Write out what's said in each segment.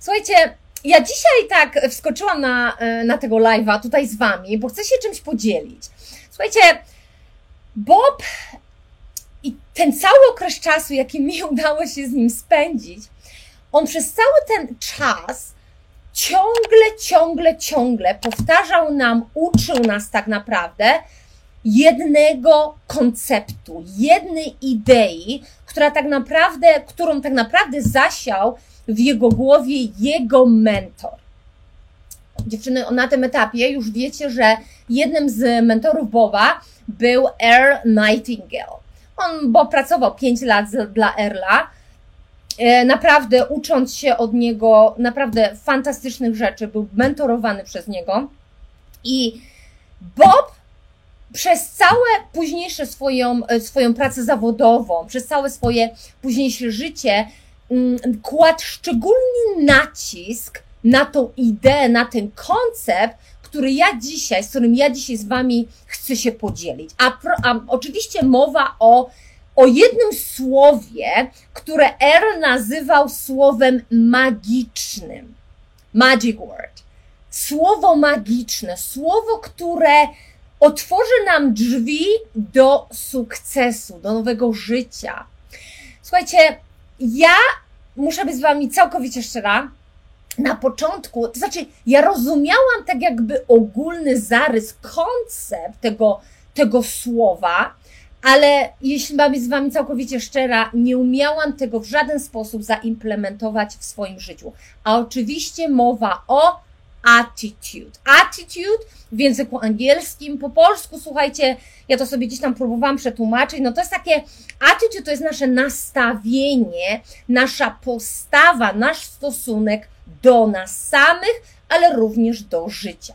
Słuchajcie, ja dzisiaj tak wskoczyłam na, e, na tego live'a tutaj z Wami, bo chcę się czymś podzielić. Słuchajcie, Bob i ten cały okres czasu, jaki mi udało się z nim spędzić, on przez cały ten czas ciągle, ciągle, ciągle powtarzał nam, uczył nas tak naprawdę jednego konceptu, jednej idei, która tak naprawdę, którą tak naprawdę zasiał w jego głowie jego mentor. Dziewczyny, na tym etapie już wiecie, że jednym z mentorów Boba był Earl Nightingale. On, bo pracował 5 lat dla Erla, e, naprawdę ucząc się od niego naprawdę fantastycznych rzeczy, był mentorowany przez niego i Bob przez całe późniejsze swoją, e, swoją pracę zawodową, przez całe swoje późniejsze życie kładł szczególny nacisk na tą ideę, na ten koncept, który ja dzisiaj, z którym ja dzisiaj z Wami chcę się podzielić. A, pro, a oczywiście mowa o, o jednym słowie, które R nazywał słowem magicznym. Magic word. Słowo magiczne, słowo, które otworzy nam drzwi do sukcesu, do nowego życia. Słuchajcie, ja muszę być z Wami całkowicie szczera. Na początku, to znaczy, ja rozumiałam tak jakby ogólny zarys, koncept tego, tego słowa, ale jeśli mam być z Wami całkowicie szczera, nie umiałam tego w żaden sposób zaimplementować w swoim życiu. A oczywiście mowa o attitude. Attitude w języku angielskim, po polsku, słuchajcie, ja to sobie gdzieś tam próbowałam przetłumaczyć, no to jest takie, attitude to jest nasze nastawienie, nasza postawa, nasz stosunek do nas samych, ale również do życia.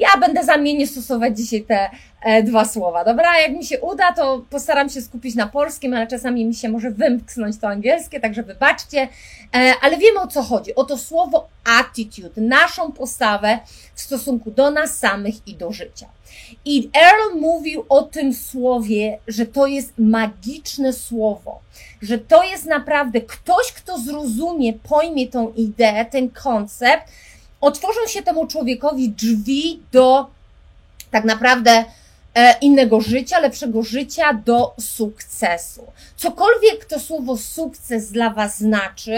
Ja będę zamiennie stosować dzisiaj te e, dwa słowa, dobra? Jak mi się uda, to postaram się skupić na polskim, ale czasami mi się może wymknąć to angielskie, także wybaczcie. E, ale wiemy o co chodzi. O to słowo attitude, naszą postawę w stosunku do nas samych i do życia. I Earl mówił o tym słowie, że to jest magiczne słowo, że to jest naprawdę ktoś, kto zrozumie, pojmie tą ideę, ten koncept, otworzą się temu człowiekowi drzwi do tak naprawdę e, innego życia, lepszego życia, do sukcesu. Cokolwiek to słowo sukces dla Was znaczy,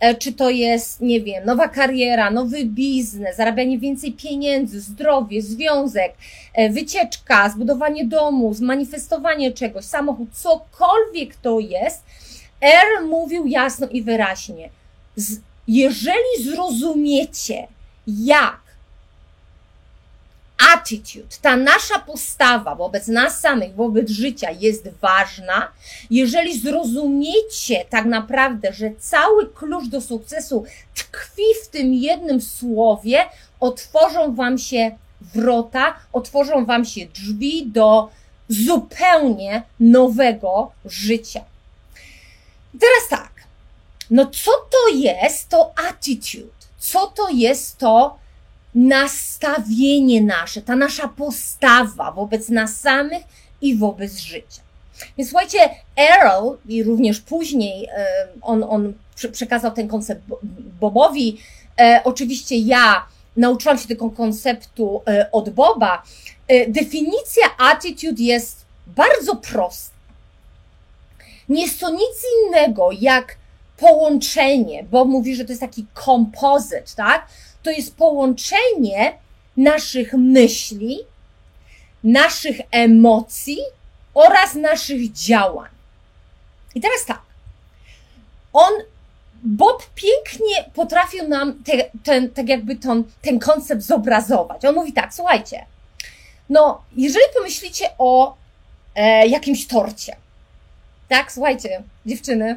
e, czy to jest, nie wiem, nowa kariera, nowy biznes, zarabianie więcej pieniędzy, zdrowie, związek, e, wycieczka, zbudowanie domu, zmanifestowanie czegoś, samochód, cokolwiek to jest, R mówił jasno i wyraźnie. Z, jeżeli zrozumiecie, jak attitude, ta nasza postawa wobec nas samych, wobec życia jest ważna, jeżeli zrozumiecie tak naprawdę, że cały klucz do sukcesu tkwi w tym jednym słowie, otworzą Wam się wrota, otworzą Wam się drzwi do zupełnie nowego życia. Teraz tak, no co to jest to attitude? Co to jest to nastawienie nasze, ta nasza postawa wobec nas samych i wobec życia? Więc słuchajcie, Earl i również później on, on przekazał ten koncept Bobowi. E, oczywiście ja nauczyłam się tego konceptu e, od Boba. E, definicja attitude jest bardzo prosta. Nie jest to nic innego jak połączenie, bo mówi, że to jest taki kompozyt, tak? To jest połączenie naszych myśli, naszych emocji oraz naszych działań. I teraz tak. On, Bob pięknie potrafił nam te, ten, tak jakby ten, ten koncept zobrazować. On mówi tak, słuchajcie, no, jeżeli pomyślicie o e, jakimś torcie, tak, słuchajcie, dziewczyny,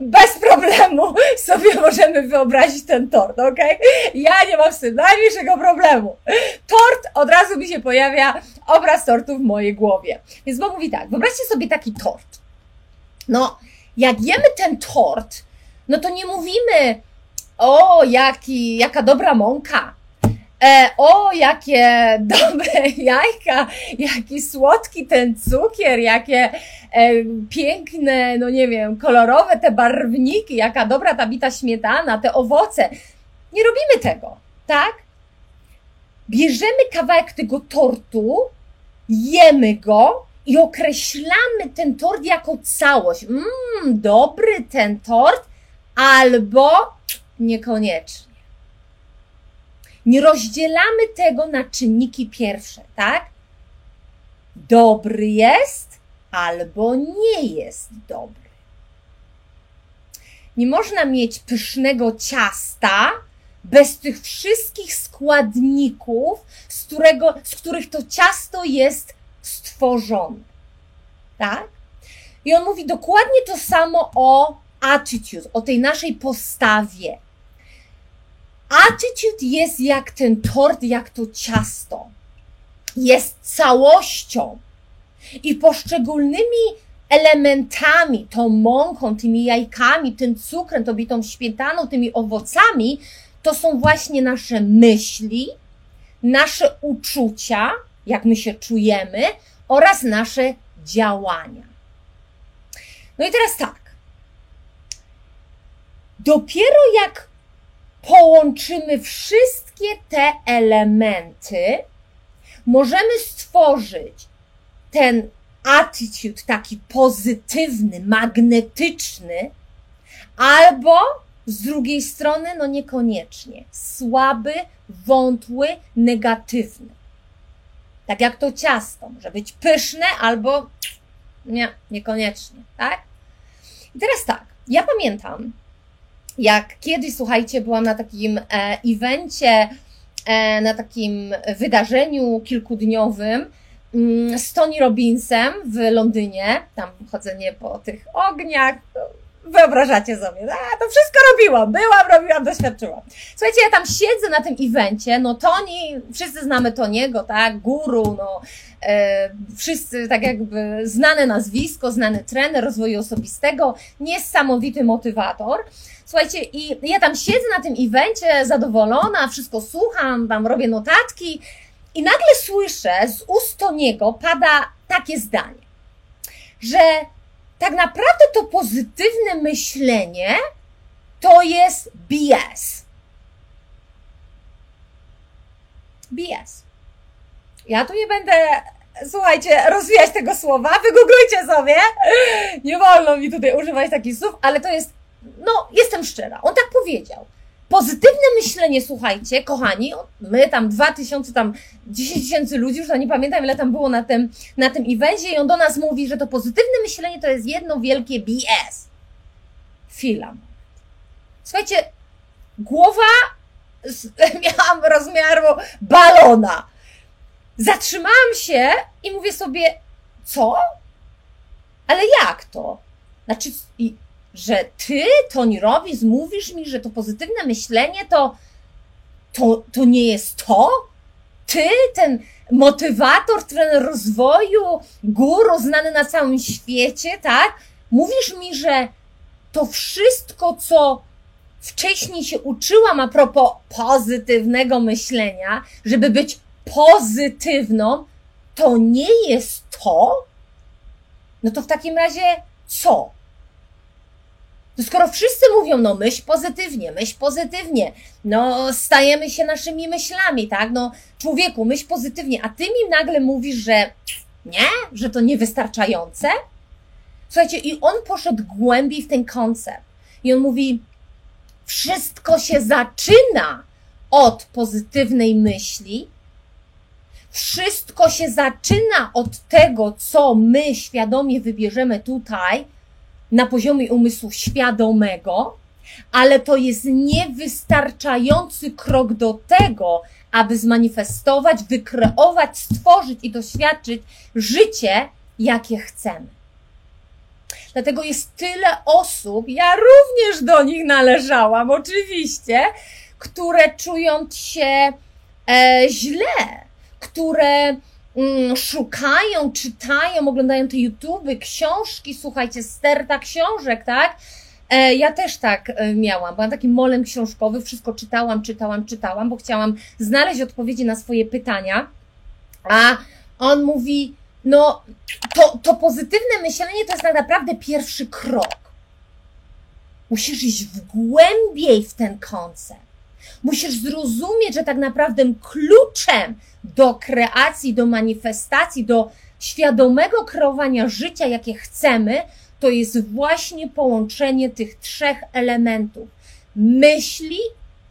bez problemu sobie możemy wyobrazić ten tort, ok? Ja nie mam z tym najmniejszego problemu. Tort, od razu mi się pojawia obraz tortu w mojej głowie. Więc Bob mówi tak, wyobraźcie sobie taki tort. No, jak jemy ten tort, no to nie mówimy, o, jaki, jaka dobra mąka, E, o, jakie dobre jajka, jaki słodki ten cukier, jakie e, piękne, no nie wiem, kolorowe te barwniki, jaka dobra ta bita śmietana, te owoce. Nie robimy tego, tak? Bierzemy kawałek tego tortu, jemy go i określamy ten tort jako całość. Mmm, dobry ten tort, albo niekoniecznie. Nie rozdzielamy tego na czynniki pierwsze, tak? Dobry jest albo nie jest dobry. Nie można mieć pysznego ciasta bez tych wszystkich składników, z, którego, z których to ciasto jest stworzone. Tak? I on mówi dokładnie to samo o attitude, o tej naszej postawie. Attitude jest jak ten tort, jak to ciasto. Jest całością. I poszczególnymi elementami, tą mąką, tymi jajkami, tym cukrem, tą bitą śmietaną, tymi owocami, to są właśnie nasze myśli, nasze uczucia, jak my się czujemy, oraz nasze działania. No i teraz tak. Dopiero jak połączymy wszystkie te elementy, możemy stworzyć ten attitude taki pozytywny, magnetyczny, albo z drugiej strony, no niekoniecznie, słaby, wątły, negatywny. Tak jak to ciasto, może być pyszne albo nie, niekoniecznie, tak? I teraz tak, ja pamiętam, jak kiedyś, słuchajcie, byłam na takim e, evencie, e, na takim wydarzeniu kilkudniowym mm, z Tony Robbinsem w Londynie, tam chodzenie po tych ogniach, wyobrażacie sobie, a to wszystko robiłam, byłam, robiłam, doświadczyłam. Słuchajcie, ja tam siedzę na tym evencie, no Toni, wszyscy znamy Toniego, tak, guru, no, e, wszyscy tak jakby znane nazwisko, znany trener rozwoju osobistego, niesamowity motywator. Słuchajcie, i ja tam siedzę na tym evencie, zadowolona, wszystko słucham, tam robię notatki i nagle słyszę z ust Toniego pada takie zdanie, że tak naprawdę to pozytywne myślenie to jest BS. BS. Ja tu nie będę, słuchajcie, rozwijać tego słowa, wygooglujcie sobie. Nie wolno mi tutaj używać takich słów, ale to jest, no, jestem szczera. On tak powiedział. Pozytywne myślenie, słuchajcie, kochani, my tam 2000, tam 10 tysięcy ludzi, już nie pamiętam ile tam było na tym, na tym evencie i on do nas mówi, że to pozytywne myślenie to jest jedno wielkie BS. Chwila. Słuchajcie, głowa miałam rozmiaru balona. Zatrzymałam się i mówię sobie, co? Ale jak to? Znaczy, że ty, Tony Robbins, mówisz mi, że to pozytywne myślenie to, to, to nie jest to? Ty, ten motywator, trener rozwoju, guru znany na całym świecie, tak? Mówisz mi, że to wszystko, co wcześniej się uczyłam a propos pozytywnego myślenia, żeby być pozytywną, to nie jest to? No to w takim razie co? To skoro wszyscy mówią, no myśl pozytywnie, myśl pozytywnie, no stajemy się naszymi myślami, tak? No człowieku, myśl pozytywnie, a ty mi nagle mówisz, że nie, że to niewystarczające? Słuchajcie, i on poszedł głębiej w ten koncept. I on mówi, wszystko się zaczyna od pozytywnej myśli, wszystko się zaczyna od tego, co my świadomie wybierzemy tutaj, na poziomie umysłu świadomego, ale to jest niewystarczający krok do tego, aby zmanifestować, wykreować, stworzyć i doświadczyć życie, jakie chcemy. Dlatego jest tyle osób, ja również do nich należałam, oczywiście, które czują się e, źle, które szukają, czytają, oglądają te YouTube, książki, słuchajcie, sterta książek, tak? E, ja też tak e, miałam. Byłam takim molem książkowy, wszystko czytałam, czytałam, czytałam, bo chciałam znaleźć odpowiedzi na swoje pytania. A on mówi, no, to, to pozytywne myślenie to jest tak naprawdę pierwszy krok. Musisz iść w głębiej w ten koncept. Musisz zrozumieć, że tak naprawdę kluczem do kreacji, do manifestacji, do świadomego kreowania życia, jakie chcemy, to jest właśnie połączenie tych trzech elementów: myśli,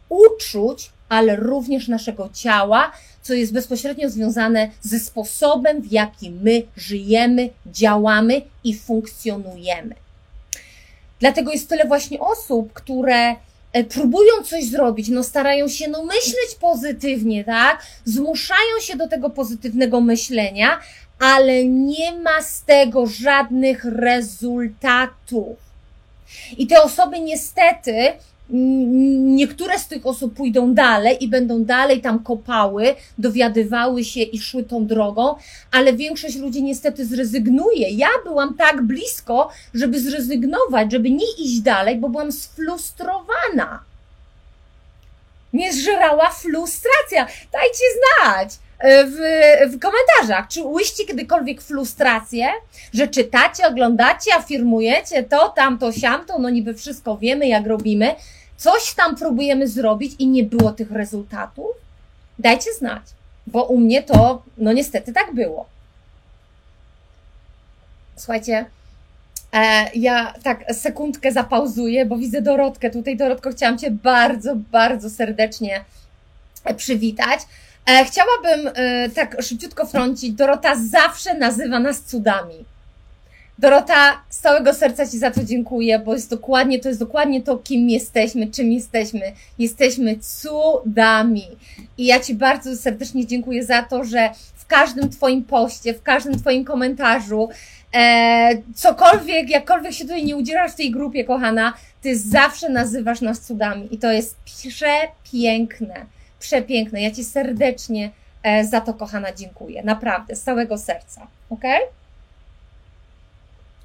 uczuć, ale również naszego ciała, co jest bezpośrednio związane ze sposobem, w jaki my żyjemy, działamy i funkcjonujemy. Dlatego jest tyle właśnie osób, które próbują coś zrobić, no starają się no myśleć pozytywnie, tak? Zmuszają się do tego pozytywnego myślenia, ale nie ma z tego żadnych rezultatów. I te osoby niestety, niektóre z tych osób pójdą dalej i będą dalej tam kopały, dowiadywały się i szły tą drogą, ale większość ludzi niestety zrezygnuje. Ja byłam tak blisko, żeby zrezygnować, żeby nie iść dalej, bo byłam sfrustrowana. Mnie zżerała frustracja. Dajcie znać w, w komentarzach, czy łyście kiedykolwiek frustrację, że czytacie, oglądacie, afirmujecie to, tamto, siamto, no niby wszystko wiemy, jak robimy, coś tam próbujemy zrobić i nie było tych rezultatów? Dajcie znać, bo u mnie to, no niestety tak było. Słuchajcie, e, ja tak sekundkę zapauzuję, bo widzę Dorotkę. Tutaj, Dorotko, chciałam Cię bardzo, bardzo serdecznie przywitać. E, chciałabym e, tak szybciutko frącić. Dorota zawsze nazywa nas cudami. Dorota, z całego serca Ci za to dziękuję, bo jest dokładnie, to jest dokładnie to, kim jesteśmy, czym jesteśmy. Jesteśmy cudami. I ja Ci bardzo serdecznie dziękuję za to, że w każdym Twoim poście, w każdym Twoim komentarzu, e, cokolwiek, jakkolwiek się tutaj nie udzielasz w tej grupie, kochana, Ty zawsze nazywasz nas cudami. I to jest przepiękne przepiękne. Ja Ci serdecznie e, za to, kochana, dziękuję. Naprawdę, z całego serca. Ok?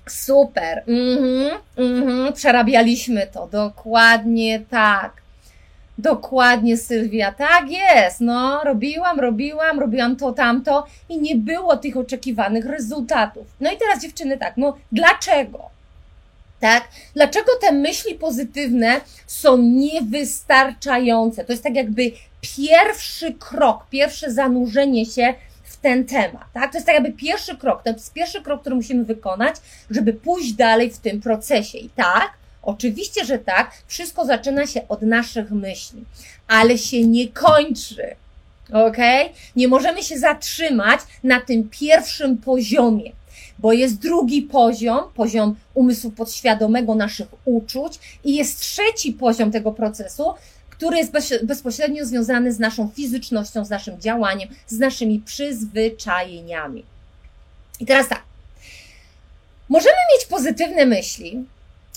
Super. Mhm, mhm. Przerabialiśmy to. Dokładnie tak. Dokładnie, Sylwia. Tak jest. No, robiłam, robiłam, robiłam to, tamto i nie było tych oczekiwanych rezultatów. No i teraz, dziewczyny, tak. No, dlaczego? Tak? Dlaczego te myśli pozytywne są niewystarczające? To jest tak jakby pierwszy krok, pierwsze zanurzenie się w ten temat, tak? To jest tak jakby pierwszy krok, to jest pierwszy krok, który musimy wykonać, żeby pójść dalej w tym procesie. I tak, oczywiście, że tak, wszystko zaczyna się od naszych myśli, ale się nie kończy. Ok? Nie możemy się zatrzymać na tym pierwszym poziomie bo jest drugi poziom, poziom umysłu podświadomego naszych uczuć i jest trzeci poziom tego procesu, który jest bezpośrednio związany z naszą fizycznością, z naszym działaniem, z naszymi przyzwyczajeniami. I teraz tak. Możemy mieć pozytywne myśli,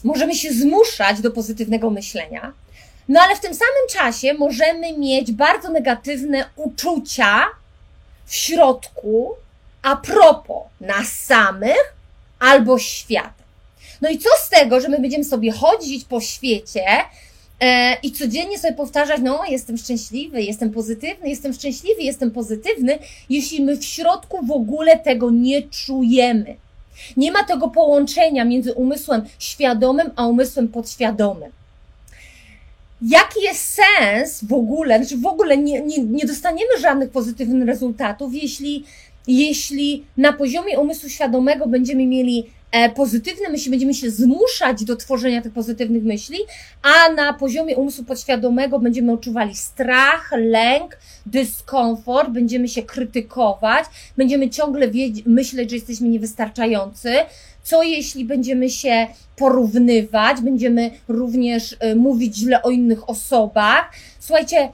możemy się zmuszać do pozytywnego myślenia, no ale w tym samym czasie możemy mieć bardzo negatywne uczucia w środku, a propos nas samych albo świata. No i co z tego, że my będziemy sobie chodzić po świecie i codziennie sobie powtarzać, no jestem szczęśliwy, jestem pozytywny, jestem szczęśliwy, jestem pozytywny, jeśli my w środku w ogóle tego nie czujemy. Nie ma tego połączenia między umysłem świadomym a umysłem podświadomym. Jaki jest sens w ogóle, znaczy w ogóle nie, nie, nie dostaniemy żadnych pozytywnych rezultatów, jeśli jeśli na poziomie umysłu świadomego będziemy mieli e, pozytywne myśli, będziemy się zmuszać do tworzenia tych pozytywnych myśli, a na poziomie umysłu podświadomego będziemy odczuwali strach, lęk, dyskomfort, będziemy się krytykować, będziemy ciągle myśleć, że jesteśmy niewystarczający. Co jeśli będziemy się porównywać, będziemy również y, mówić źle o innych osobach? Słuchajcie,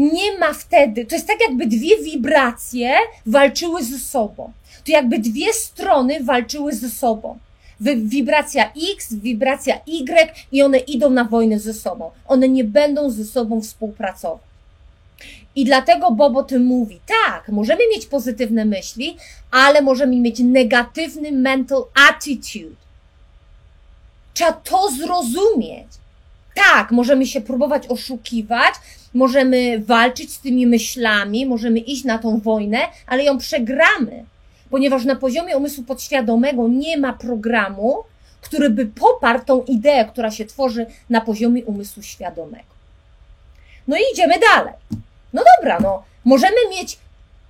nie ma wtedy, to jest tak jakby dwie wibracje walczyły ze sobą. To jakby dwie strony walczyły ze sobą. Wibracja X, wibracja Y i one idą na wojnę ze sobą. One nie będą ze sobą współpracować. I dlatego Bob o tym mówi. Tak, możemy mieć pozytywne myśli, ale możemy mieć negatywny mental attitude. Trzeba to zrozumieć. Tak, możemy się próbować oszukiwać, możemy walczyć z tymi myślami, możemy iść na tą wojnę, ale ją przegramy, ponieważ na poziomie umysłu podświadomego nie ma programu, który by poparł tą ideę, która się tworzy na poziomie umysłu świadomego. No i idziemy dalej. No dobra, no, możemy mieć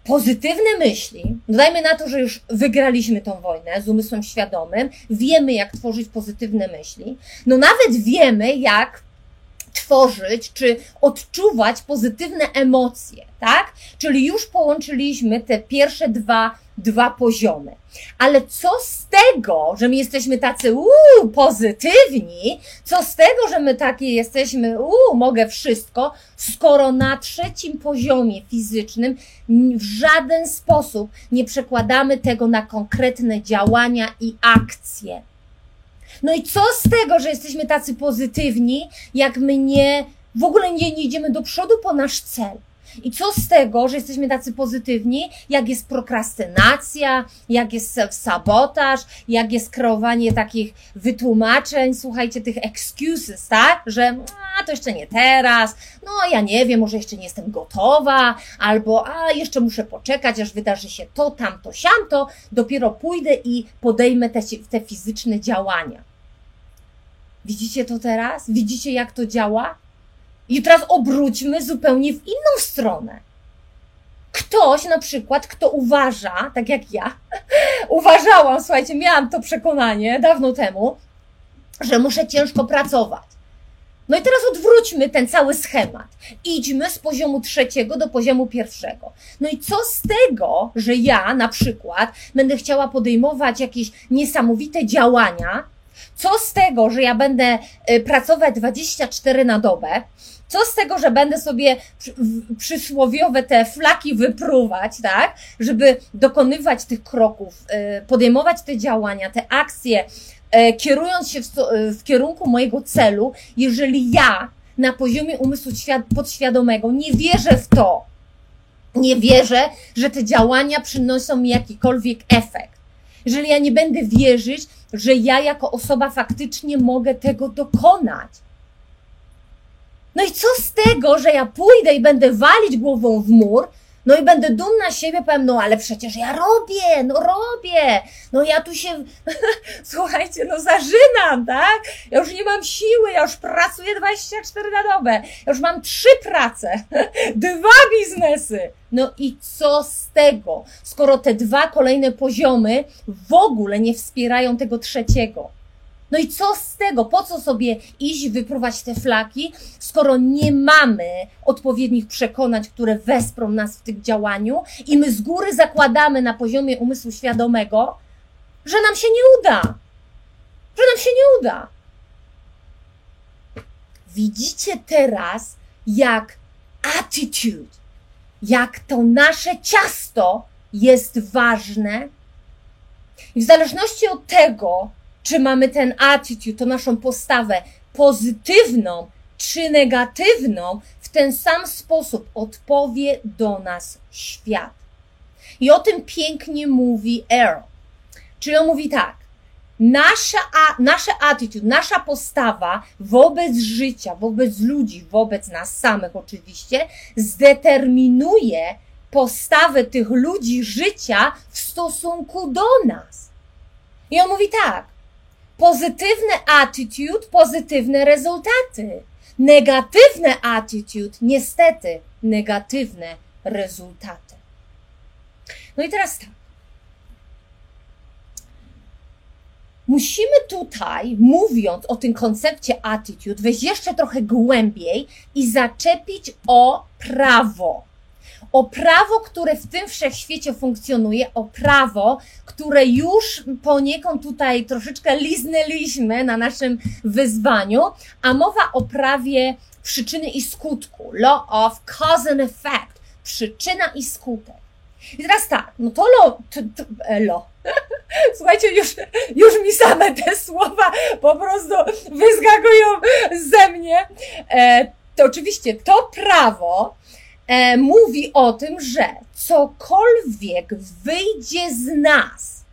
pozytywne myśli, dodajmy na to, że już wygraliśmy tą wojnę z umysłem świadomym, wiemy jak tworzyć pozytywne myśli, no nawet wiemy jak tworzyć czy odczuwać pozytywne emocje, tak? Czyli już połączyliśmy te pierwsze dwa, dwa poziomy. Ale co z tego, że my jesteśmy tacy uuu, pozytywni, co z tego, że my takie jesteśmy uuu, mogę wszystko, skoro na trzecim poziomie fizycznym w żaden sposób nie przekładamy tego na konkretne działania i akcje. No i co z tego, że jesteśmy tacy pozytywni, jak my nie, w ogóle nie, nie idziemy do przodu po nasz cel? I co z tego, że jesteśmy tacy pozytywni, jak jest prokrastynacja, jak jest self-sabotaż, jak jest kreowanie takich wytłumaczeń, słuchajcie, tych excuses, tak? Że a, to jeszcze nie teraz, no ja nie wiem, może jeszcze nie jestem gotowa, albo a, jeszcze muszę poczekać, aż wydarzy się to, tamto, siamto, dopiero pójdę i podejmę te, te fizyczne działania. Widzicie to teraz? Widzicie, jak to działa? I teraz obróćmy zupełnie w inną stronę. Ktoś na przykład, kto uważa, tak jak ja, uważałam, słuchajcie, miałam to przekonanie dawno temu, że muszę ciężko pracować. No i teraz odwróćmy ten cały schemat. Idźmy z poziomu trzeciego do poziomu pierwszego. No i co z tego, że ja na przykład będę chciała podejmować jakieś niesamowite działania, co z tego, że ja będę y, pracować 24 na dobę? Co z tego, że będę sobie przysłowiowe te flaki wypruwać, tak? Żeby dokonywać tych kroków, y, podejmować te działania, te akcje, y, kierując się w, w kierunku mojego celu, jeżeli ja na poziomie umysłu podświadomego nie wierzę w to, nie wierzę, że te działania przynoszą mi jakikolwiek efekt. Jeżeli ja nie będę wierzyć, że ja jako osoba faktycznie mogę tego dokonać. No i co z tego, że ja pójdę i będę walić głową w mur, no i będę dumna z siebie, powiem, no ale przecież ja robię, no robię, no ja tu się, słuchajcie, no zażynam, tak? Ja już nie mam siły, ja już pracuję 24 na dobę, ja już mam trzy prace, dwa biznesy. No i co z tego, skoro te dwa kolejne poziomy w ogóle nie wspierają tego trzeciego? No i co z tego? Po co sobie iść wyprówać te flaki, skoro nie mamy odpowiednich przekonań, które wesprą nas w tym działaniu i my z góry zakładamy na poziomie umysłu świadomego, że nam się nie uda. Że nam się nie uda. Widzicie teraz, jak attitude, jak to nasze ciasto jest ważne. I w zależności od tego, czy mamy ten attitude, to naszą postawę pozytywną czy negatywną, w ten sam sposób odpowie do nas świat. I o tym pięknie mówi Earl. Czyli on mówi tak, nasza, a, nasze attitude, nasza postawa wobec życia, wobec ludzi, wobec nas samych oczywiście, zdeterminuje postawę tych ludzi życia w stosunku do nas. I on mówi tak, Pozytywne attitude, pozytywne rezultaty. Negatywne attitude, niestety, negatywne rezultaty. No i teraz tak. Musimy tutaj, mówiąc o tym koncepcie attitude, wejść jeszcze trochę głębiej i zaczepić o prawo o prawo, które w tym wszechświecie funkcjonuje, o prawo, które już poniekąd tutaj troszeczkę liznęliśmy na naszym wyzwaniu, a mowa o prawie przyczyny i skutku, law of cause and effect, przyczyna i skutek. I teraz tak, no to lo, to, e, lo. Słuchajcie, już, już mi same te słowa po prostu wyskakują ze mnie. E, to oczywiście to prawo e, mówi o tym, że cokolwiek wyjdzie z nas,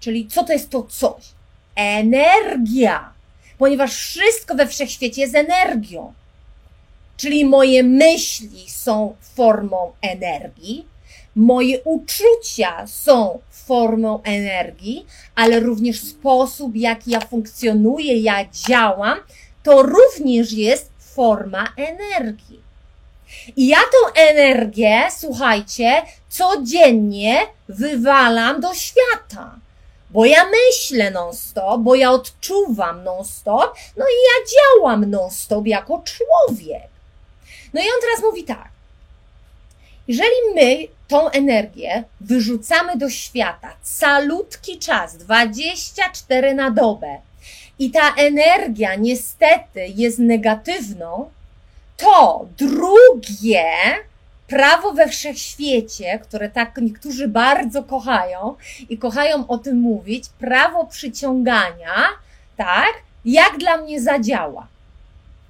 czyli co to jest to coś? energia, ponieważ wszystko we wszechświecie jest energią. Czyli moje myśli są formą energii, moje uczucia są formą energii, ale również sposób, jak ja funkcjonuję, ja działam, to również jest forma energii. I ja tą energię, słuchajcie, codziennie wywalam do świata. Bo ja myślę non-stop, bo ja odczuwam non-stop, no i ja działam non-stop jako człowiek. No i on teraz mówi tak. Jeżeli my tą energię wyrzucamy do świata calutki czas, 24 na dobę, i ta energia niestety jest negatywną, to drugie prawo we wszechświecie, które tak niektórzy bardzo kochają i kochają o tym mówić, prawo przyciągania, tak, jak dla mnie zadziała.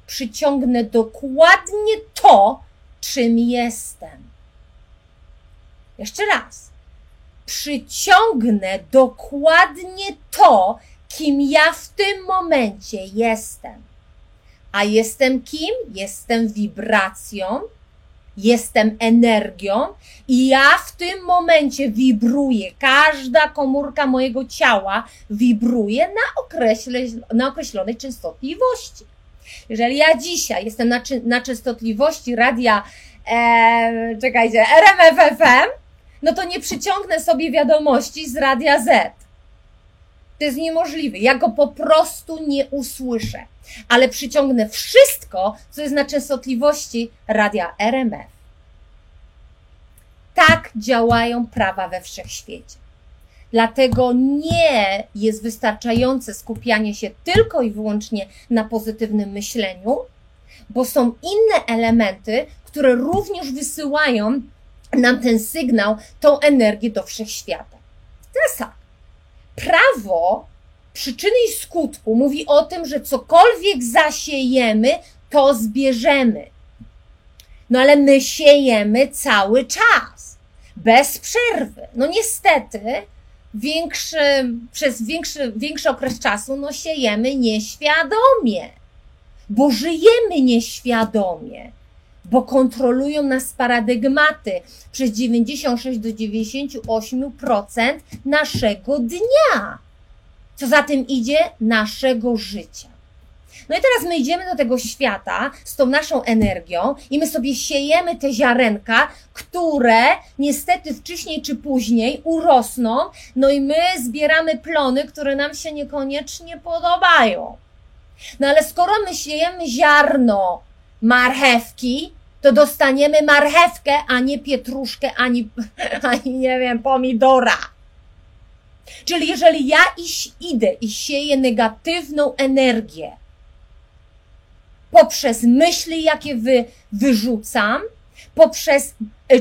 Przyciągnę dokładnie to, czym jestem. Jeszcze raz. Przyciągnę dokładnie to, kim ja w tym momencie jestem. A jestem kim? Jestem wibracją, jestem energią i ja w tym momencie wibruję. Każda komórka mojego ciała wibruje na, określe, na określonej częstotliwości. Jeżeli ja dzisiaj jestem na, na częstotliwości radia, e, czekajcie, RMFFM, no to nie przyciągnę sobie wiadomości z radia Z. To jest niemożliwe. Ja go po prostu nie usłyszę. Ale przyciągnę wszystko, co jest na częstotliwości radia RMF. Tak działają prawa we wszechświecie. Dlatego nie jest wystarczające skupianie się tylko i wyłącznie na pozytywnym myśleniu, bo są inne elementy, które również wysyłają nam ten sygnał, tą energię do wszechświata. Teraz tak. Prawo przyczyny i skutku mówi o tym, że cokolwiek zasiejemy, to zbierzemy. No ale my siejemy cały czas, bez przerwy. No niestety, większy, przez większy, większy okres czasu, no siejemy nieświadomie, bo żyjemy nieświadomie bo kontrolują nas paradygmaty przez 96 do 98% naszego dnia. Co za tym idzie? Naszego życia. No i teraz my idziemy do tego świata z tą naszą energią i my sobie siejemy te ziarenka, które niestety wcześniej czy później urosną, no i my zbieramy plony, które nam się niekoniecznie podobają. No ale skoro my siejemy ziarno marchewki, to dostaniemy marchewkę, a nie pietruszkę, ani, ani nie wiem, pomidora. Czyli jeżeli ja iś, idę i sieję negatywną energię poprzez myśli, jakie wy, wyrzucam, poprzez e, e,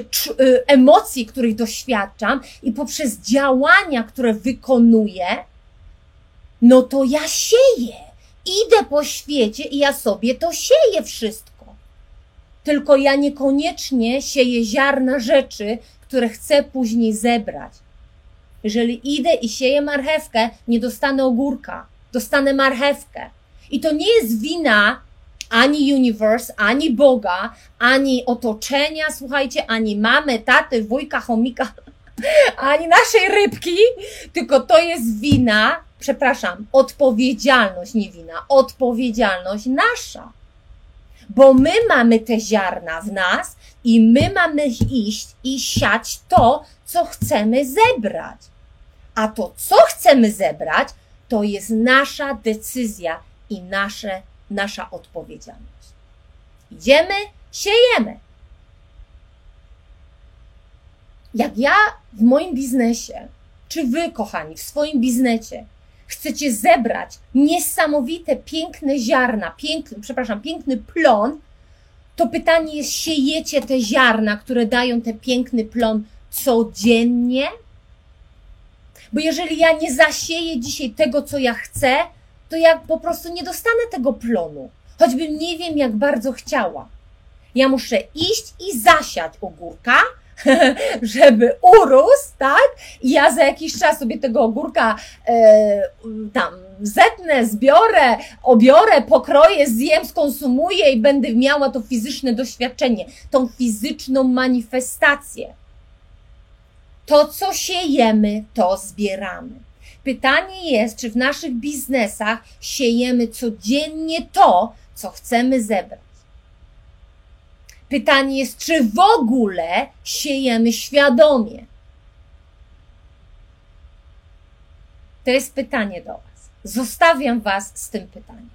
emocje, których doświadczam i poprzez działania, które wykonuję, no to ja sieję. Idę po świecie i ja sobie to sieję wszystko. Tylko ja niekoniecznie sieję ziarna rzeczy, które chcę później zebrać. Jeżeli idę i sieję marchewkę, nie dostanę ogórka, dostanę marchewkę. I to nie jest wina ani universe, ani Boga, ani otoczenia, słuchajcie, ani mamy, taty, wujka, chomika, ani naszej rybki, tylko to jest wina, przepraszam, odpowiedzialność, nie wina, odpowiedzialność nasza bo my mamy te ziarna w nas i my mamy iść i siać to, co chcemy zebrać. A to, co chcemy zebrać, to jest nasza decyzja i nasze, nasza odpowiedzialność. Idziemy, siejemy. Jak ja w moim biznesie, czy wy, kochani, w swoim biznesie, chcecie zebrać niesamowite, piękne ziarna, piękny, przepraszam, piękny plon, to pytanie jest, siejecie te ziarna, które dają ten piękny plon codziennie? Bo jeżeli ja nie zasieję dzisiaj tego, co ja chcę, to ja po prostu nie dostanę tego plonu, choćbym nie wiem, jak bardzo chciała. Ja muszę iść i zasiać ogórka, żeby urósł, tak? I ja za jakiś czas sobie tego ogórka e, tam zetnę, zbiorę, obiorę, pokroję, zjem, skonsumuję i będę miała to fizyczne doświadczenie, tą fizyczną manifestację. To, co siejemy, to zbieramy. Pytanie jest, czy w naszych biznesach siejemy codziennie to, co chcemy zebrać. Pytanie jest, czy w ogóle siejemy świadomie. To jest pytanie do Was. Zostawiam Was z tym pytaniem.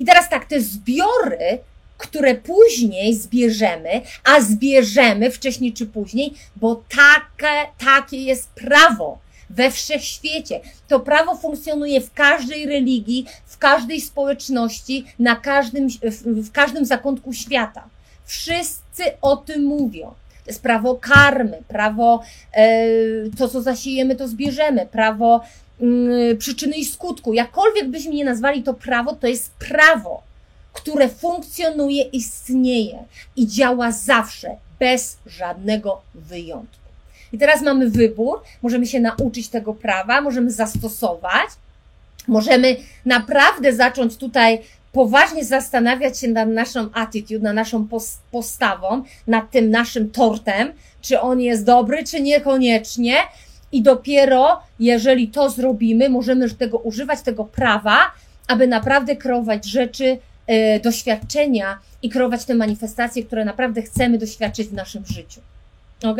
I teraz tak, te zbiory, które później zbierzemy, a zbierzemy wcześniej czy później, bo takie, takie jest prawo we wszechświecie. To prawo funkcjonuje w każdej religii, w każdej społeczności, na każdym, w, każdym zakątku świata. Wszyscy o tym mówią. To jest prawo karmy, prawo e, to, co zasiejemy, to zbierzemy, prawo mm, przyczyny i skutku. Jakkolwiek byśmy nie nazwali to prawo, to jest prawo, które funkcjonuje, istnieje i działa zawsze, bez żadnego wyjątku. I teraz mamy wybór, możemy się nauczyć tego prawa, możemy zastosować, możemy naprawdę zacząć tutaj poważnie zastanawiać się nad naszą attitude, nad naszą postawą, nad tym naszym tortem, czy on jest dobry, czy niekoniecznie. I dopiero, jeżeli to zrobimy, możemy tego używać, tego prawa, aby naprawdę kreować rzeczy, yy, doświadczenia i kreować te manifestacje, które naprawdę chcemy doświadczyć w naszym życiu. Ok?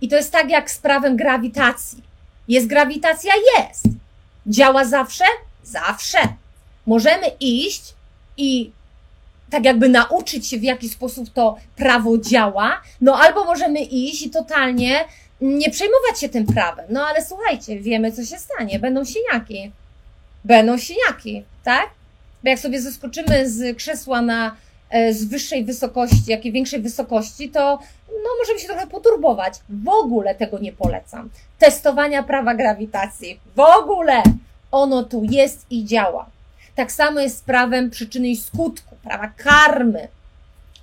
I to jest tak jak z prawem grawitacji. Jest grawitacja? Jest. Działa zawsze? Zawsze. Możemy iść i tak jakby nauczyć się, w jaki sposób to prawo działa, no albo możemy iść i totalnie nie przejmować się tym prawem. No ale słuchajcie, wiemy, co się stanie. Będą siniaki. Będą siniaki, tak? Bo jak sobie zeskoczymy z krzesła na, e, z wyższej wysokości, jakiej większej wysokości, to no możemy się trochę poturbować. W ogóle tego nie polecam. Testowania prawa grawitacji. W ogóle ono tu jest i działa. Tak samo jest z prawem przyczyny i skutku, prawa karmy.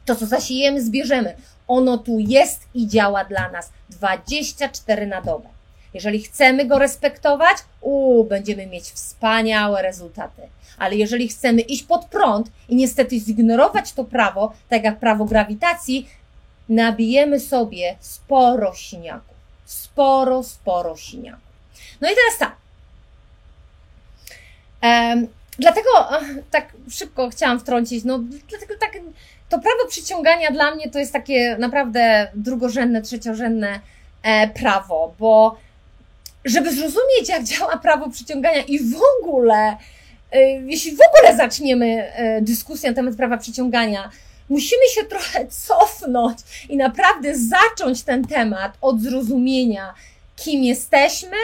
To, co zasiejemy, zbierzemy. Ono tu jest i działa dla nas 24 na dobę. Jeżeli chcemy go respektować, u, będziemy mieć wspaniałe rezultaty. Ale jeżeli chcemy iść pod prąd i niestety zignorować to prawo, tak jak prawo grawitacji, nabijemy sobie sporo siniaków. Sporo, sporo siniaków. No i teraz tak. Dlatego tak szybko chciałam wtrącić, no dlatego tak, to prawo przyciągania dla mnie to jest takie naprawdę drugorzędne, trzeciorzędne e, prawo, bo żeby zrozumieć, jak działa prawo przyciągania i w ogóle, e, jeśli w ogóle zaczniemy e, dyskusję na temat prawa przyciągania, musimy się trochę cofnąć i naprawdę zacząć ten temat od zrozumienia, kim jesteśmy,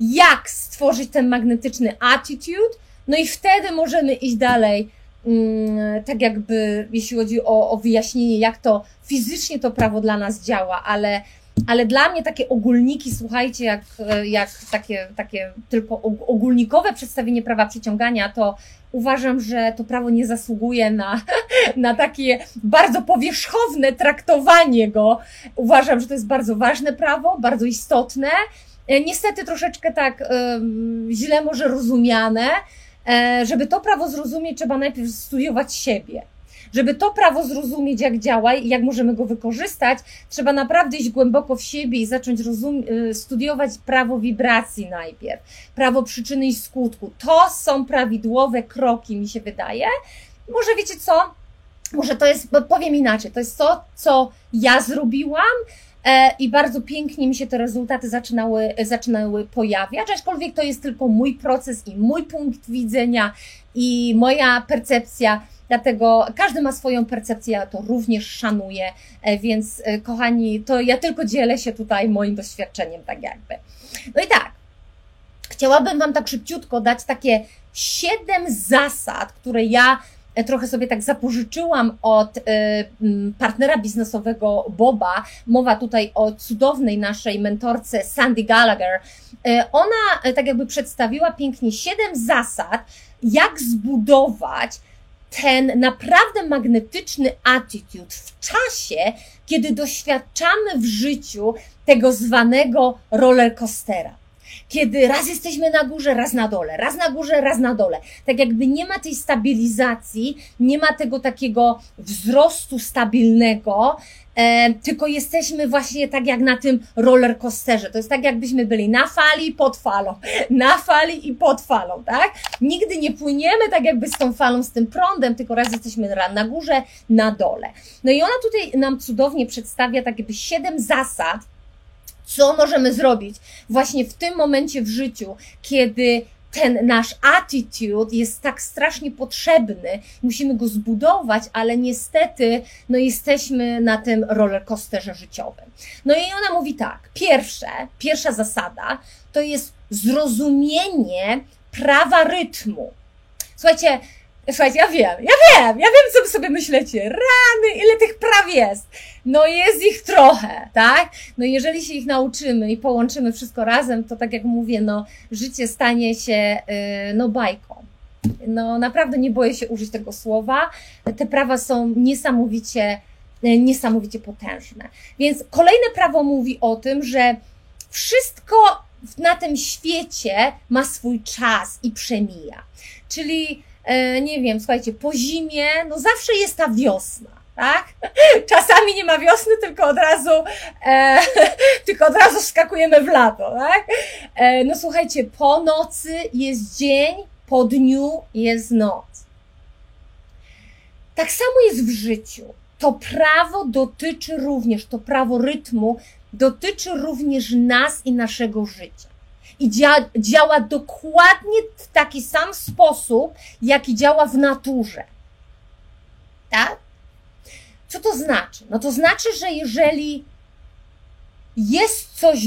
jak stworzyć ten magnetyczny attitude, no i wtedy możemy iść dalej, mm, tak jakby, jeśli chodzi o, o wyjaśnienie, jak to fizycznie to prawo dla nas działa, ale ale dla mnie takie ogólniki, słuchajcie, jak, jak takie, takie tylko ogólnikowe przedstawienie prawa przyciągania, to uważam, że to prawo nie zasługuje na, na takie bardzo powierzchowne traktowanie go. Uważam, że to jest bardzo ważne prawo, bardzo istotne. E, niestety troszeczkę tak źle może rozumiane. E, żeby to prawo zrozumieć, trzeba najpierw studiować siebie żeby to prawo zrozumieć, jak działa i jak możemy go wykorzystać, trzeba naprawdę iść głęboko w siebie i zacząć y, studiować prawo wibracji najpierw, prawo przyczyny i skutku. To są prawidłowe kroki, mi się wydaje. Może wiecie co? Może to jest, powiem inaczej, to jest to, co ja zrobiłam, e, i bardzo pięknie mi się te rezultaty zaczynały, zaczynały pojawiać, aczkolwiek to jest tylko mój proces i mój punkt widzenia i moja percepcja. Dlatego każdy ma swoją percepcję, ja to również szanuję, e, więc e, kochani, to ja tylko dzielę się tutaj moim doświadczeniem, tak jakby. No i tak, chciałabym Wam tak szybciutko dać takie siedem zasad, które ja e, trochę sobie tak zapożyczyłam od partnera biznesowego Boba. Mowa tutaj o cudownej naszej mentorce Sandy Gallagher. Ona tak jakby przedstawiła pięknie siedem zasad, jak zbudować ten naprawdę magnetyczny attitude w czasie, kiedy doświadczamy w życiu tego zwanego rollercoastera kiedy raz jesteśmy na górze, raz na dole, raz na górze, raz na dole. Tak jakby nie ma tej stabilizacji, nie ma tego takiego wzrostu stabilnego, e, tylko jesteśmy właśnie tak jak na tym roller coasterze. To jest tak jakbyśmy byli na fali, pod falą, na fali i pod falą, tak? Nigdy nie płyniemy tak jakby z tą falą, z tym prądem, tylko raz jesteśmy na górze, na dole. No i ona tutaj nam cudownie przedstawia tak jakby siedem zasad, co możemy zrobić właśnie w tym momencie w życiu, kiedy ten nasz attitude jest tak strasznie potrzebny, musimy go zbudować, ale niestety, no jesteśmy na tym rollercoasterze życiowym. No i ona mówi tak, pierwsze, pierwsza zasada to jest zrozumienie prawa rytmu. Słuchajcie, Słuchajcie, ja wiem, ja wiem, ja wiem, co wy sobie myślicie. Rany, ile tych praw jest. No jest ich trochę, tak? No jeżeli się ich nauczymy i połączymy wszystko razem, to tak jak mówię, no życie stanie się, yy, no bajką. No naprawdę nie boję się użyć tego słowa. Te prawa są niesamowicie, yy, niesamowicie potężne. Więc kolejne prawo mówi o tym, że wszystko na tym świecie ma swój czas i przemija. Czyli nie wiem, słuchajcie, po zimie, no zawsze jest ta wiosna, tak? Czasami nie ma wiosny, tylko od razu, e, tylko od razu skakujemy w lato, tak? E, no słuchajcie, po nocy jest dzień, po dniu jest noc. Tak samo jest w życiu. To prawo dotyczy również, to prawo rytmu dotyczy również nas i naszego życia i dzia działa dokładnie w taki sam sposób, jaki działa w naturze. Tak? Co to znaczy? No to znaczy, że jeżeli jest coś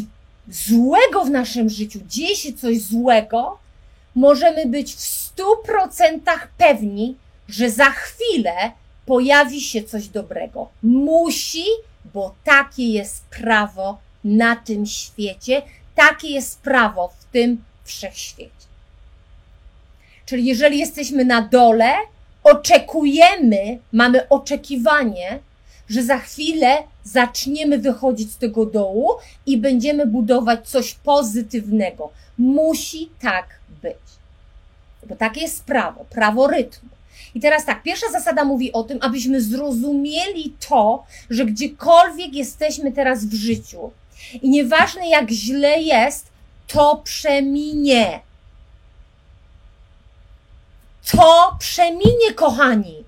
złego w naszym życiu, dzieje się coś złego, możemy być w stu procentach pewni, że za chwilę pojawi się coś dobrego. Musi, bo takie jest prawo na tym świecie, takie jest prawo w tym wszechświecie. Czyli jeżeli jesteśmy na dole, oczekujemy, mamy oczekiwanie, że za chwilę zaczniemy wychodzić z tego dołu i będziemy budować coś pozytywnego. Musi tak być. Bo takie jest prawo, prawo rytmu. I teraz tak, pierwsza zasada mówi o tym, abyśmy zrozumieli to, że gdziekolwiek jesteśmy teraz w życiu, i nieważne jak źle jest, to przeminie. To przeminie, kochani.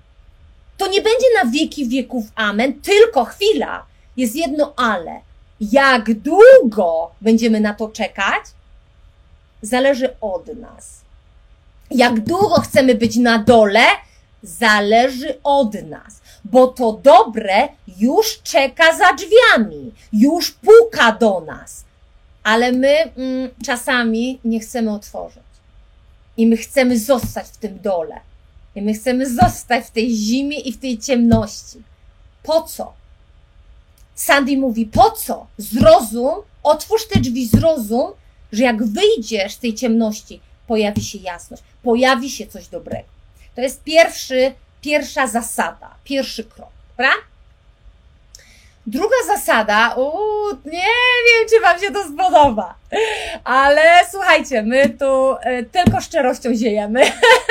To nie będzie na wieki wieków amen, tylko chwila. Jest jedno ale. Jak długo będziemy na to czekać, zależy od nas. Jak długo chcemy być na dole, zależy od nas bo to dobre już czeka za drzwiami, już puka do nas, ale my mm, czasami nie chcemy otworzyć. I my chcemy zostać w tym dole. I my chcemy zostać w tej zimie i w tej ciemności. Po co? Sandy mówi, po co? Zrozum, otwórz te drzwi, zrozum, że jak wyjdziesz z tej ciemności, pojawi się jasność, pojawi się coś dobrego. To jest pierwszy Pierwsza zasada, pierwszy krok, prawda? Druga zasada, uuu, nie wiem, czy Wam się to spodoba, ale słuchajcie, my tu y, tylko szczerością ziejemy.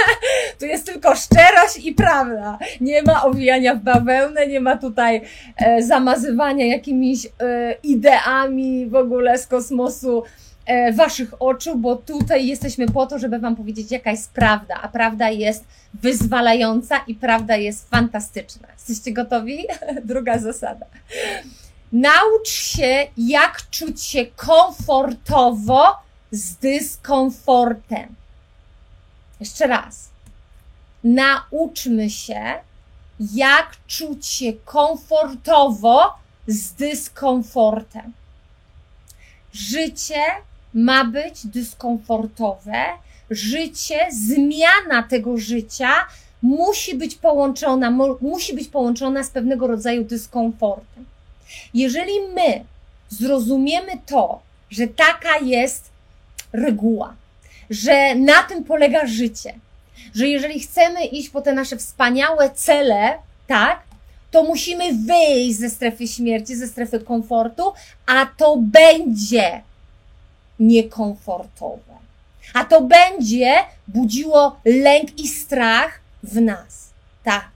tu jest tylko szczerość i prawda. Nie ma owijania w bawełnę, nie ma tutaj y, zamazywania jakimiś y, ideami w ogóle z kosmosu E, waszych oczu, bo tutaj jesteśmy po to, żeby Wam powiedzieć, jaka jest prawda, a prawda jest wyzwalająca i prawda jest fantastyczna. Jesteście gotowi? Druga zasada. Naucz się, jak czuć się komfortowo z dyskomfortem. Jeszcze raz. Nauczmy się, jak czuć się komfortowo z dyskomfortem. Życie ma być dyskomfortowe, życie, zmiana tego życia musi być połączona, musi być połączona z pewnego rodzaju dyskomfortem. Jeżeli my zrozumiemy to, że taka jest reguła, że na tym polega życie, że jeżeli chcemy iść po te nasze wspaniałe cele, tak, to musimy wyjść ze strefy śmierci, ze strefy komfortu, a to będzie niekomfortowe. A to będzie budziło lęk i strach w nas. Tak.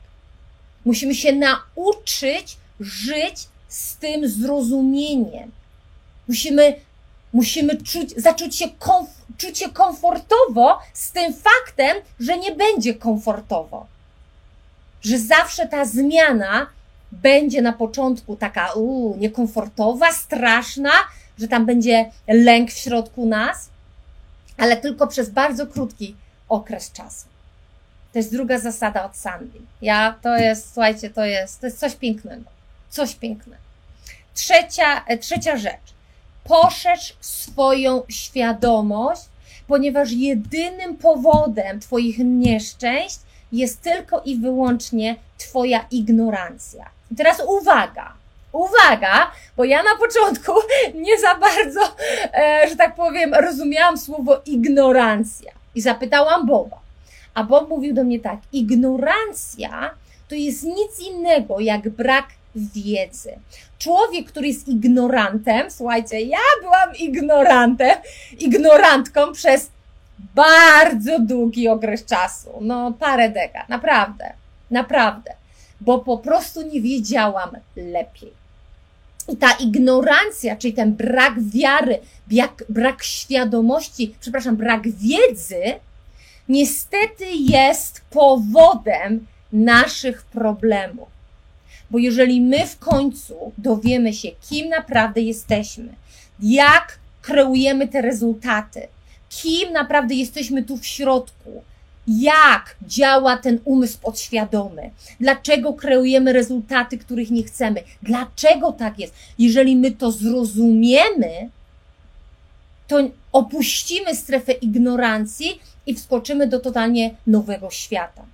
Musimy się nauczyć żyć z tym zrozumieniem. Musimy, musimy czuć, zacząć się, komf, czuć się komfortowo z tym faktem, że nie będzie komfortowo. Że zawsze ta zmiana będzie na początku taka uu, niekomfortowa, straszna, że tam będzie lęk w środku nas, ale tylko przez bardzo krótki okres czasu. To jest druga zasada od Sandy. Ja, to jest, słuchajcie, to jest, to jest coś pięknego. Coś pięknego. Trzecia, e, trzecia rzecz. Poszerz swoją świadomość, ponieważ jedynym powodem Twoich nieszczęść jest tylko i wyłącznie Twoja ignorancja. I teraz uwaga, uwaga, bo ja na początku nie za bardzo, e, że tak powiem, rozumiałam słowo ignorancja. I zapytałam Boba. A Bob mówił do mnie tak: ignorancja to jest nic innego jak brak wiedzy. Człowiek, który jest ignorantem, słuchajcie, ja byłam ignorantem, ignorantką przez bardzo długi okres czasu, no parę dekad, naprawdę, naprawdę, bo po prostu nie wiedziałam lepiej. I ta ignorancja, czyli ten brak wiary, brak, brak świadomości, przepraszam, brak wiedzy, niestety jest powodem naszych problemów. Bo jeżeli my w końcu dowiemy się, kim naprawdę jesteśmy, jak kreujemy te rezultaty, kim naprawdę jesteśmy tu w środku, jak działa ten umysł podświadomy, dlaczego kreujemy rezultaty, których nie chcemy, dlaczego tak jest. Jeżeli my to zrozumiemy, to opuścimy strefę ignorancji i wskoczymy do totalnie nowego świata.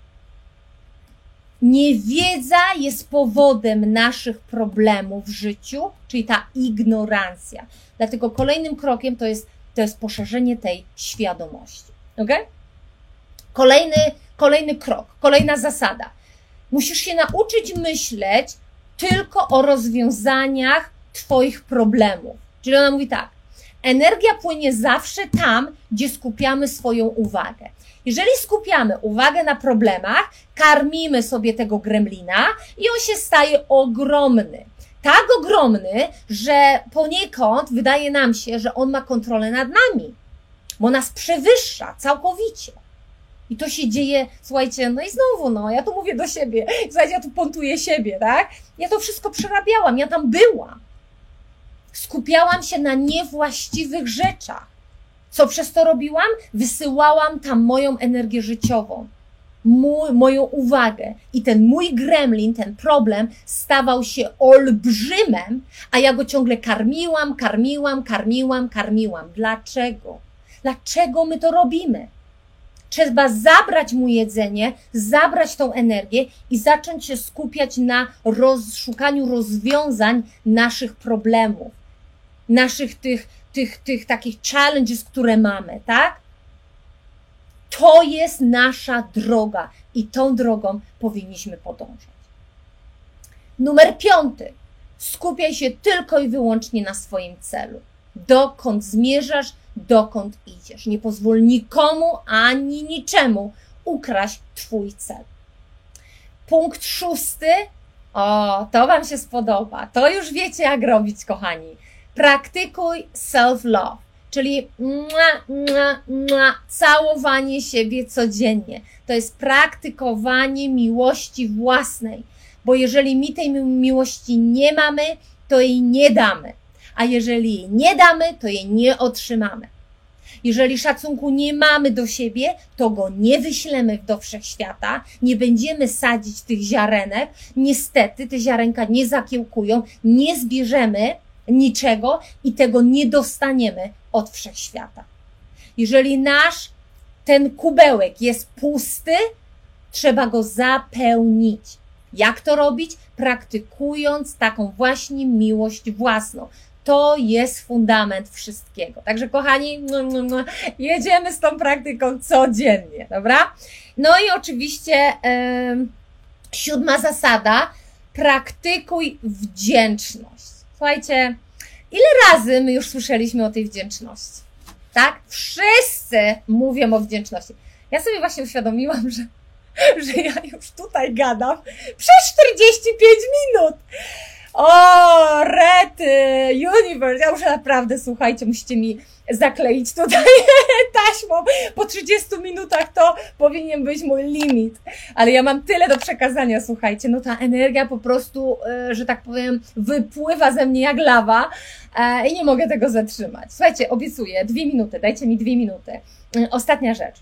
Niewiedza jest powodem naszych problemów w życiu, czyli ta ignorancja. Dlatego kolejnym krokiem to jest, to jest poszerzenie tej świadomości. Ok? Kolejny, kolejny krok, kolejna zasada. Musisz się nauczyć myśleć tylko o rozwiązaniach Twoich problemów. Czyli ona mówi tak: energia płynie zawsze tam, gdzie skupiamy swoją uwagę. Jeżeli skupiamy uwagę na problemach, karmimy sobie tego gremlina i on się staje ogromny. Tak ogromny, że poniekąd wydaje nam się, że on ma kontrolę nad nami, bo nas przewyższa całkowicie. I to się dzieje, słuchajcie, no i znowu, no, ja tu mówię do siebie, słuchajcie, ja tu pontuję siebie, tak? Ja to wszystko przerabiałam, ja tam byłam. Skupiałam się na niewłaściwych rzeczach. Co przez to robiłam? Wysyłałam tam moją energię życiową, mój, moją uwagę. I ten mój gremlin, ten problem stawał się olbrzymem, a ja go ciągle karmiłam, karmiłam, karmiłam, karmiłam. Dlaczego? Dlaczego my to robimy? Trzeba zabrać mu jedzenie, zabrać tą energię i zacząć się skupiać na rozszukaniu rozwiązań naszych problemów, naszych tych tych, tych takich challenges, które mamy, tak? To jest nasza droga i tą drogą powinniśmy podążać. Numer piąty. Skupiaj się tylko i wyłącznie na swoim celu. Dokąd zmierzasz, dokąd idziesz. Nie pozwól nikomu ani niczemu ukraść Twój cel. Punkt szósty. O, to Wam się spodoba. To już wiecie, jak robić, kochani praktykuj self-love, czyli mua, mua, mua, całowanie siebie codziennie. To jest praktykowanie miłości własnej, bo jeżeli my tej miłości nie mamy, to jej nie damy. A jeżeli jej nie damy, to jej nie otrzymamy. Jeżeli szacunku nie mamy do siebie, to go nie wyślemy do wszechświata, nie będziemy sadzić tych ziarenek. Niestety te ziarenka nie zakiełkują, nie zbierzemy niczego i tego nie dostaniemy od wszechświata. Jeżeli nasz ten kubełek jest pusty, trzeba go zapełnić. Jak to robić? Praktykując taką właśnie miłość własną. To jest fundament wszystkiego. Także kochani, jedziemy z tą praktyką codziennie, dobra? No i oczywiście yy, siódma zasada, praktykuj wdzięczność. Słuchajcie, ile razy my już słyszeliśmy o tej wdzięczności? Tak? Wszyscy mówią o wdzięczności. Ja sobie właśnie uświadomiłam, że, że ja już tutaj gadam przez 45 minut. O, rety, universe. Ja już naprawdę, słuchajcie, musicie mi zakleić tutaj taśmą. Po 30 minutach to powinien być mój limit. Ale ja mam tyle do przekazania, słuchajcie. No ta energia po prostu, e, że tak powiem, wypływa ze mnie jak lawa e, i nie mogę tego zatrzymać. Słuchajcie, obiecuję, dwie minuty, dajcie mi dwie minuty. E, ostatnia rzecz.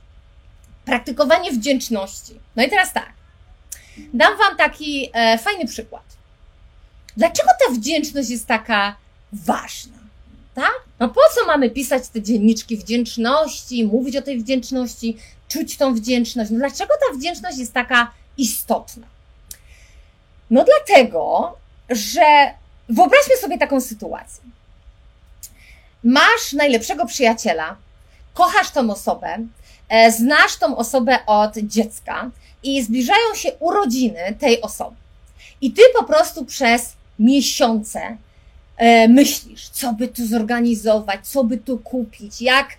Praktykowanie wdzięczności. No i teraz tak. Dam Wam taki fajny przykład. Dlaczego ta wdzięczność jest taka ważna? Tak? No po co mamy pisać te dzienniczki wdzięczności, mówić o tej wdzięczności, czuć tą wdzięczność? No dlaczego ta wdzięczność jest taka istotna? No dlatego, że wyobraźmy sobie taką sytuację. Masz najlepszego przyjaciela, kochasz tą osobę, e, znasz tą osobę od dziecka i zbliżają się urodziny tej osoby. I ty po prostu przez miesiące e, myślisz, co by tu zorganizować, co by tu kupić, jak,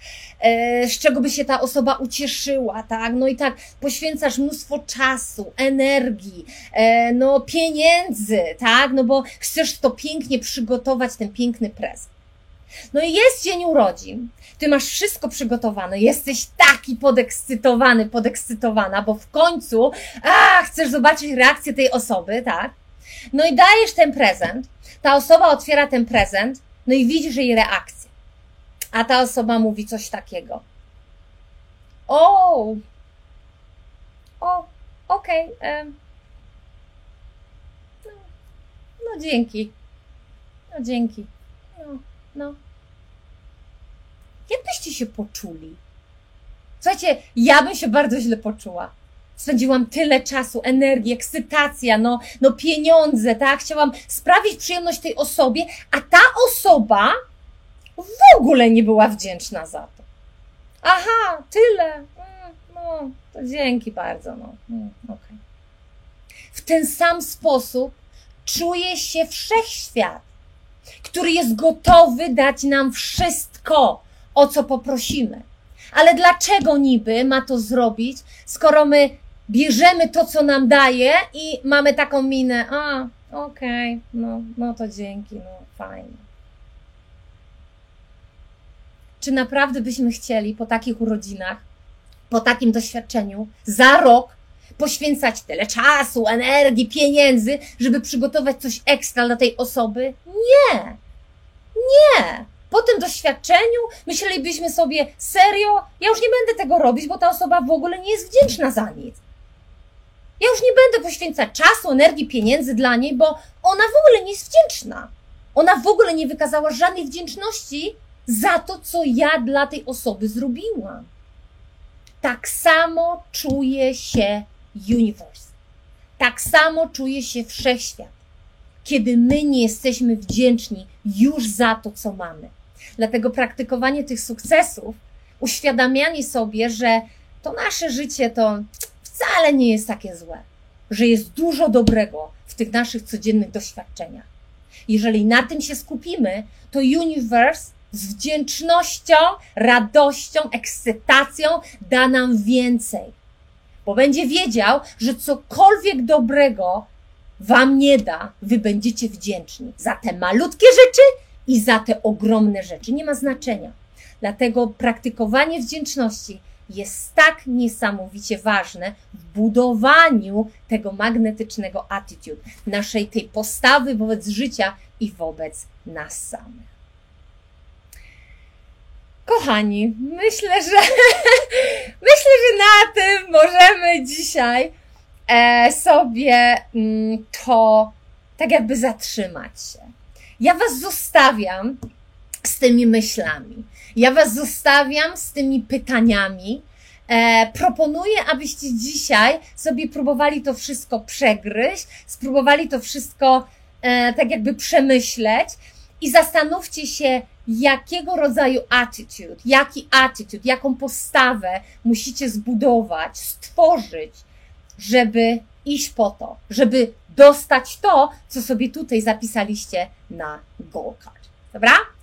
e, z czego by się ta osoba ucieszyła, tak? No i tak poświęcasz mnóstwo czasu, energii, e, no pieniędzy, tak? No bo chcesz to pięknie przygotować, ten piękny prezent. No i jest dzień urodzin, ty masz wszystko przygotowane, jesteś taki podekscytowany, podekscytowana, bo w końcu, a, chcesz zobaczyć reakcję tej osoby, tak? No i dajesz ten prezent, ta osoba otwiera ten prezent, no i widzisz jej reakcję. A ta osoba mówi coś takiego. O, o, okej. Okay, no, no dzięki. No dzięki. No, no. Jak byście się poczuli? Słuchajcie, ja bym się bardzo źle poczuła spędziłam tyle czasu, energii, ekscytacja, no, no pieniądze, tak? Chciałam sprawić przyjemność tej osobie, a ta osoba w ogóle nie była wdzięczna za to. Aha, tyle. Mm, no, to dzięki bardzo, no. Mm, okay. W ten sam sposób czuje się wszechświat, który jest gotowy dać nam wszystko, o co poprosimy. Ale dlaczego niby ma to zrobić, skoro my bierzemy to, co nam daje i mamy taką minę, a, okej, okay, no, no to dzięki, no fajnie. Czy naprawdę byśmy chcieli po takich urodzinach, po takim doświadczeniu, za rok poświęcać tyle czasu, energii, pieniędzy, żeby przygotować coś ekstra dla tej osoby? Nie! Nie! Po tym doświadczeniu myślelibyśmy sobie, serio, ja już nie będę tego robić, bo ta osoba w ogóle nie jest wdzięczna za nic. Ja już nie będę poświęcać czasu, energii, pieniędzy dla niej, bo ona w ogóle nie jest wdzięczna. Ona w ogóle nie wykazała żadnej wdzięczności za to, co ja dla tej osoby zrobiłam. Tak samo czuje się universe. Tak samo czuje się wszechświat, kiedy my nie jesteśmy wdzięczni już za to, co mamy. Dlatego praktykowanie tych sukcesów, uświadamianie sobie, że to nasze życie to wcale nie jest takie złe, że jest dużo dobrego w tych naszych codziennych doświadczeniach. Jeżeli na tym się skupimy, to universe z wdzięcznością, radością, ekscytacją da nam więcej. Bo będzie wiedział, że cokolwiek dobrego wam nie da, wy będziecie wdzięczni za te malutkie rzeczy i za te ogromne rzeczy. Nie ma znaczenia. Dlatego praktykowanie wdzięczności jest tak niesamowicie ważne w budowaniu tego magnetycznego attitude, naszej tej postawy wobec życia i wobec nas samych. Kochani, myślę, że myślę, że na tym możemy dzisiaj e, sobie mm, to tak jakby zatrzymać się. Ja Was zostawiam z tymi myślami. Ja Was zostawiam z tymi pytaniami. E, proponuję, abyście dzisiaj sobie próbowali to wszystko przegryźć, spróbowali to wszystko e, tak jakby przemyśleć i zastanówcie się, jakiego rodzaju attitude, jaki attitude, jaką postawę musicie zbudować, stworzyć, żeby iść po to, żeby dostać to, co sobie tutaj zapisaliście na goal card. Dobra?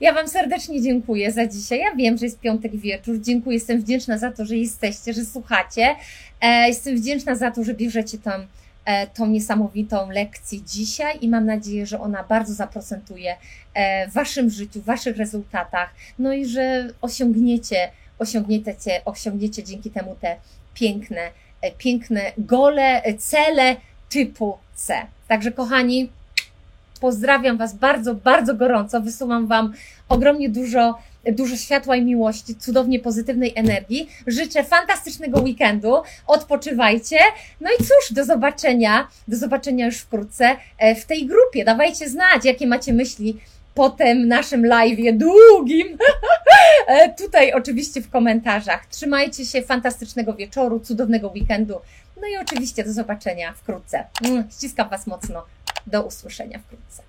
Ja Wam serdecznie dziękuję za dzisiaj. Ja wiem, że jest piątek wieczór. Dziękuję, jestem wdzięczna za to, że jesteście, że słuchacie. E, jestem wdzięczna za to, że bierzecie tam e, tą niesamowitą lekcję dzisiaj i mam nadzieję, że ona bardzo zaprocentuje e, w Waszym życiu, w Waszych rezultatach, no i że osiągniecie, osiągniecie, osiągniecie dzięki temu te piękne, piękne gole, cele typu C. Także kochani, Pozdrawiam Was bardzo, bardzo gorąco. Wysyłam Wam ogromnie dużo, dużo światła i miłości, cudownie pozytywnej energii. Życzę fantastycznego weekendu. Odpoczywajcie. No i cóż, do zobaczenia. Do zobaczenia już wkrótce e, w tej grupie. Dawajcie znać, jakie macie myśli po tym naszym live'ie długim. E, tutaj oczywiście w komentarzach. Trzymajcie się, fantastycznego wieczoru, cudownego weekendu. No i oczywiście do zobaczenia wkrótce. Ściskam Was mocno. Do usłyszenia wkrótce.